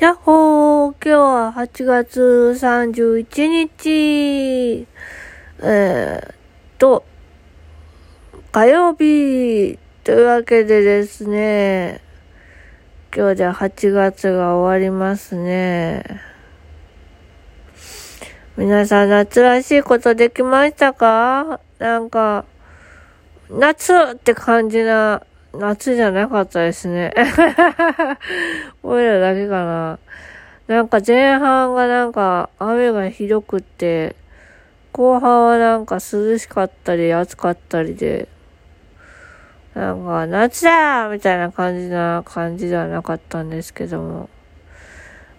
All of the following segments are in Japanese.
やっほー今日は8月31日。えー、っと、火曜日。というわけでですね、今日で8月が終わりますね。皆さん夏らしいことできましたか？なんか、夏って感じな夏じゃなかったですね。俺らだけかな。なんか前半がなんか雨がひどくって、後半はなんか涼しかったり暑かったりで、なんか夏だみたいな感じな感じではなかったんですけども。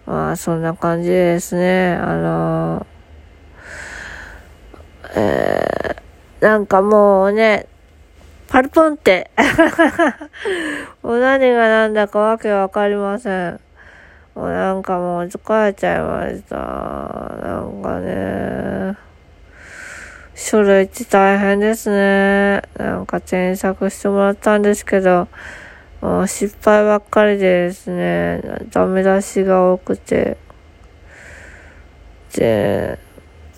まあそんな感じですね。あのえー、なんかもうね、パルポンって。もう何が何だかわけわかりません。もうなんかもう疲れちゃいました。なんかね。書類って大変ですね。なんか添削してもらったんですけど、もう失敗ばっかりでですね、ダメ出しが多くて。で、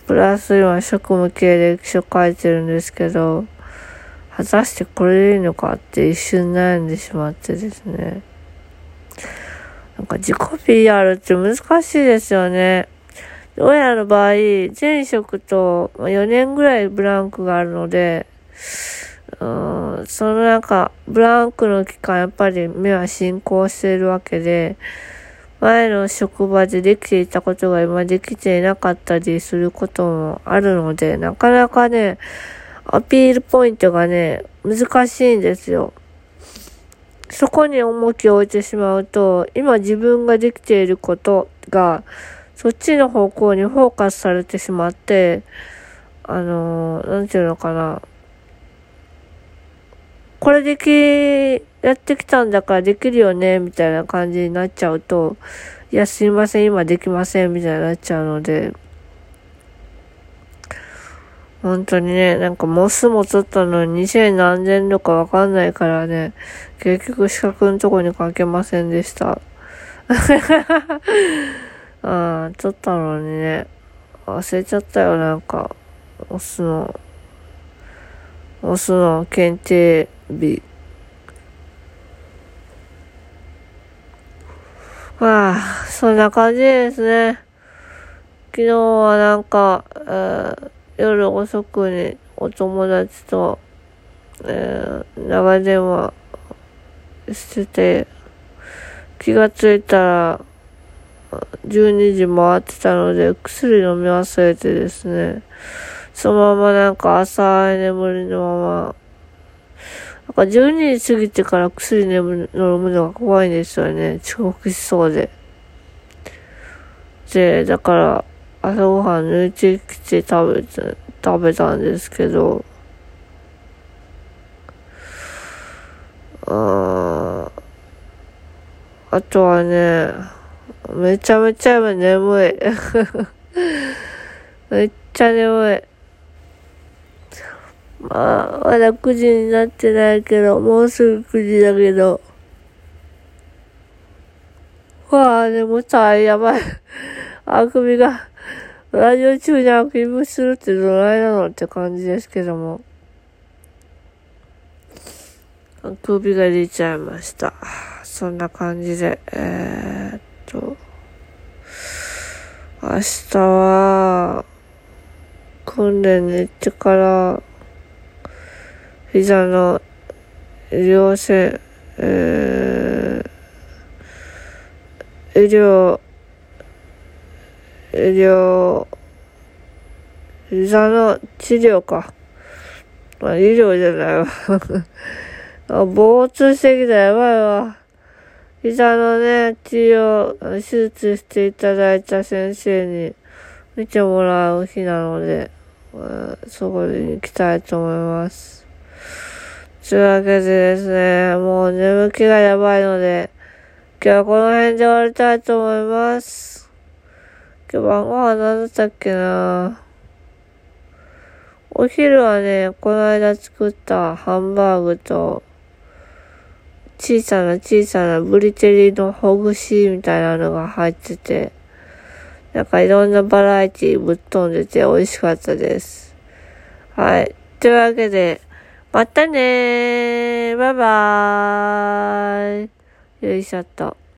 プラス今職務経歴書書いてるんですけど、果たしてこれでいいのかって一瞬悩んでしまってですね。なんか自己 PR って難しいですよね。親の場合、前職と4年ぐらいブランクがあるので、うん、そのなんか、ブランクの期間、やっぱり目は進行しているわけで、前の職場でできていたことが今できていなかったりすることもあるので、なかなかね、アピールポイントがね、難しいんですよ。そこに重きを置いてしまうと、今自分ができていることが、そっちの方向にフォーカスされてしまって、あのー、なんていうのかな。これでき、やってきたんだからできるよね、みたいな感じになっちゃうと、いや、すいません、今できません、みたいになっちゃうので、本当にね、なんかモスも取ったのに2000何年度かわかんないからね、結局資格のとこに書けませんでした。ああ、取ったのにね、忘れちゃったよ、なんか、オスの、オスの検定日。まあ、そんな感じですね。昨日はなんか、えー夜遅くにお友達と、えー、長電話してて、気がついたら、12時回ってたので、薬飲み忘れてですね、そのままなんか浅い眠りのまま、なんか12時過ぎてから薬飲むのが怖いんですよね。遅刻しそうで。で、だから、朝ごはん抜いてきて食べて、食べたんですけど、ああとはね、めちゃめちゃ今眠い。めっちゃ眠い。まあ、まだ9時になってないけど、もうすぐ9時だけど。わあ、眠たい、やばい。あくびが。ラジオ中にあくびするってどないなのって感じですけども。あくびが出ちゃいました。そんな感じで、えー、っと、明日は、訓練に行ってから、膝の医療線、えー、医療、療、膝の治療か。まあ、医療じゃないわあ。ぼーしてきたやばいわ。膝のね、治療、手術していただいた先生に見てもらう日なので、まあ、そこに行きたいと思います。というわけでですね、もう眠気がやばいので、今日はこの辺で終わりたいと思います。今日晩ご飯何だったっけなお昼はね、この間作ったハンバーグと、小さな小さなブリテリのほぐしみたいなのが入ってて、なんかいろんなバラエティぶっ飛んでて美味しかったです。はい。というわけで、またねーバイバーイよいしょっと。